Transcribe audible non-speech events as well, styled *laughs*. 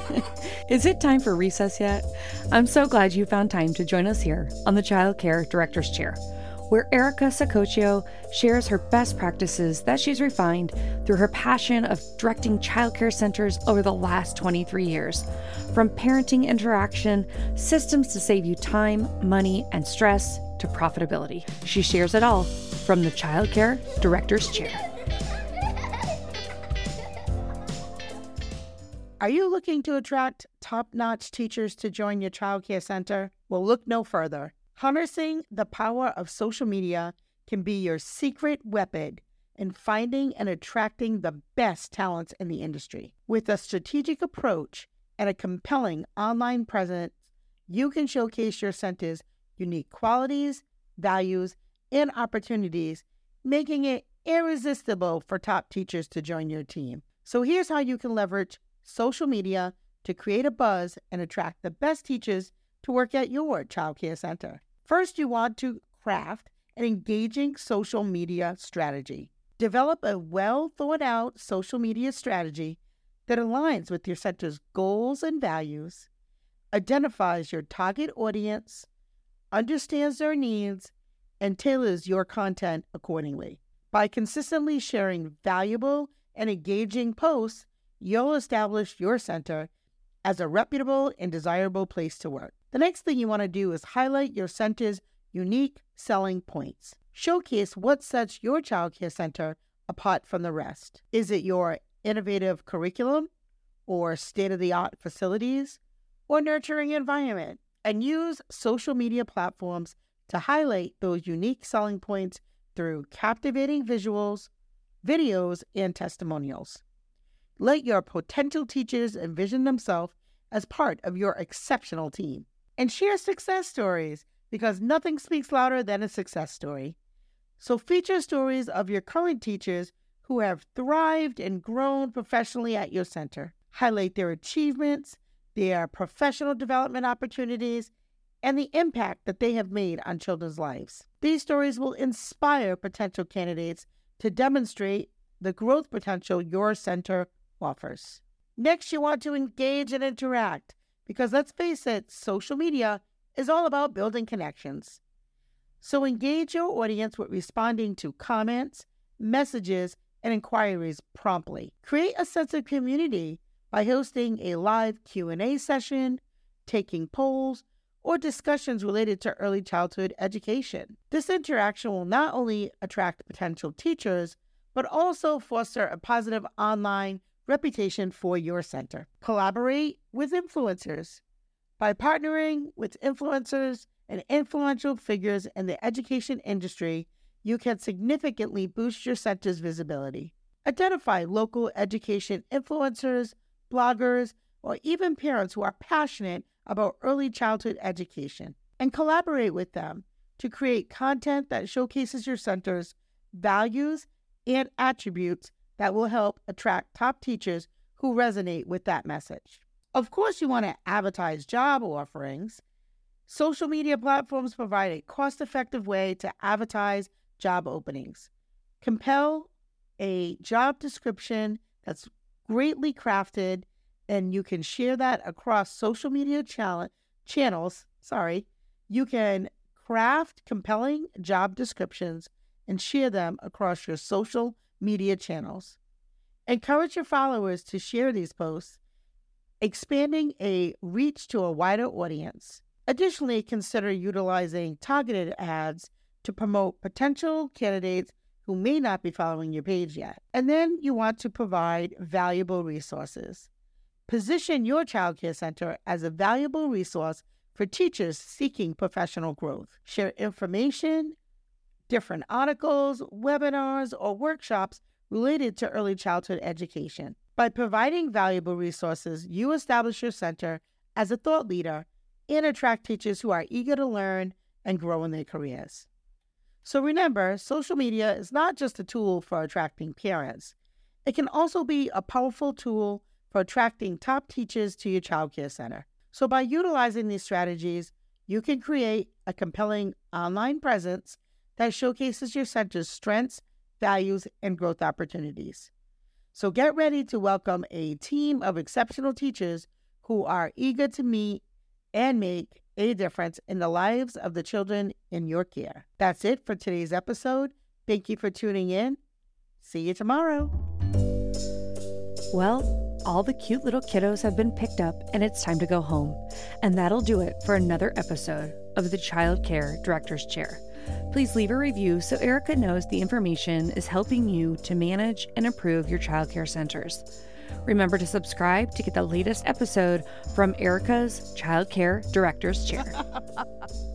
*laughs* Is it time for recess yet? I'm so glad you found time to join us here on the Child Care Director's Chair, where Erica Sacoccio shares her best practices that she's refined through her passion of directing childcare centers over the last 23 years. From parenting interaction, systems to save you time, money, and stress, to profitability. She shares it all from the Child Care Director's Chair. Are you looking to attract top notch teachers to join your childcare center? Well, look no further. Harnessing the power of social media can be your secret weapon in finding and attracting the best talents in the industry. With a strategic approach and a compelling online presence, you can showcase your center's unique qualities, values, and opportunities, making it irresistible for top teachers to join your team. So here's how you can leverage social media to create a buzz and attract the best teachers to work at your childcare center. First, you want to craft an engaging social media strategy. Develop a well thought out social media strategy that aligns with your center's goals and values, identifies your target audience, understands their needs, and tailors your content accordingly. By consistently sharing valuable and engaging posts, you'll establish your center as a reputable and desirable place to work. The next thing you want to do is highlight your center's unique selling points. Showcase what sets your childcare center apart from the rest. Is it your innovative curriculum, or state of the art facilities, or nurturing environment? And use social media platforms to highlight those unique selling points through captivating visuals, videos, and testimonials. Let your potential teachers envision themselves as part of your exceptional team. And share success stories because nothing speaks louder than a success story. So feature stories of your current teachers who have thrived and grown professionally at your center. Highlight their achievements, their professional development opportunities, and the impact that they have made on children's lives. These stories will inspire potential candidates to demonstrate the growth potential your center offers. Next, you want to engage and interact because let's face it, social media is all about building connections. So engage your audience with responding to comments, messages, and inquiries promptly. Create a sense of community by hosting a live Q&A session, taking polls, or discussions related to early childhood education. This interaction will not only attract potential teachers, but also foster a positive online reputation for your center. Collaborate with influencers. By partnering with influencers and influential figures in the education industry, you can significantly boost your center's visibility. Identify local education influencers, bloggers, or even parents who are passionate about early childhood education and collaborate with them to create content that showcases your center's values and attributes that will help attract top teachers who resonate with that message. Of course, you want to advertise job offerings. Social media platforms provide a cost effective way to advertise job openings. Compel a job description that's greatly crafted and you can share that across social media channels. Sorry, you can craft compelling job descriptions and share them across your social media channels. Encourage your followers to share these posts, expanding a reach to a wider audience. Additionally, consider utilizing targeted ads to promote potential candidates who may not be following your page yet. And then you want to provide valuable resources. Position your childcare center as a valuable resource for teachers seeking professional growth. Share information, different articles, webinars, or workshops related to early childhood education. By providing valuable resources, you establish your center as a thought leader and attract teachers who are eager to learn and grow in their careers. So remember, social media is not just a tool for attracting parents, it can also be a powerful tool for attracting top teachers to your childcare center. So, by utilizing these strategies, you can create a compelling online presence that showcases your center's strengths, values, and growth opportunities. So, get ready to welcome a team of exceptional teachers who are eager to meet and make a difference in the lives of the children in your care. That's it for today's episode. Thank you for tuning in. See you tomorrow. Well, all the cute little kiddos have been picked up and it's time to go home. And that'll do it for another episode of the Child Care Director's Chair. Please leave a review so Erica knows the information is helping you to manage and improve your childcare centers. Remember to subscribe to get the latest episode from Erica's Child Care Director's Chair. *laughs*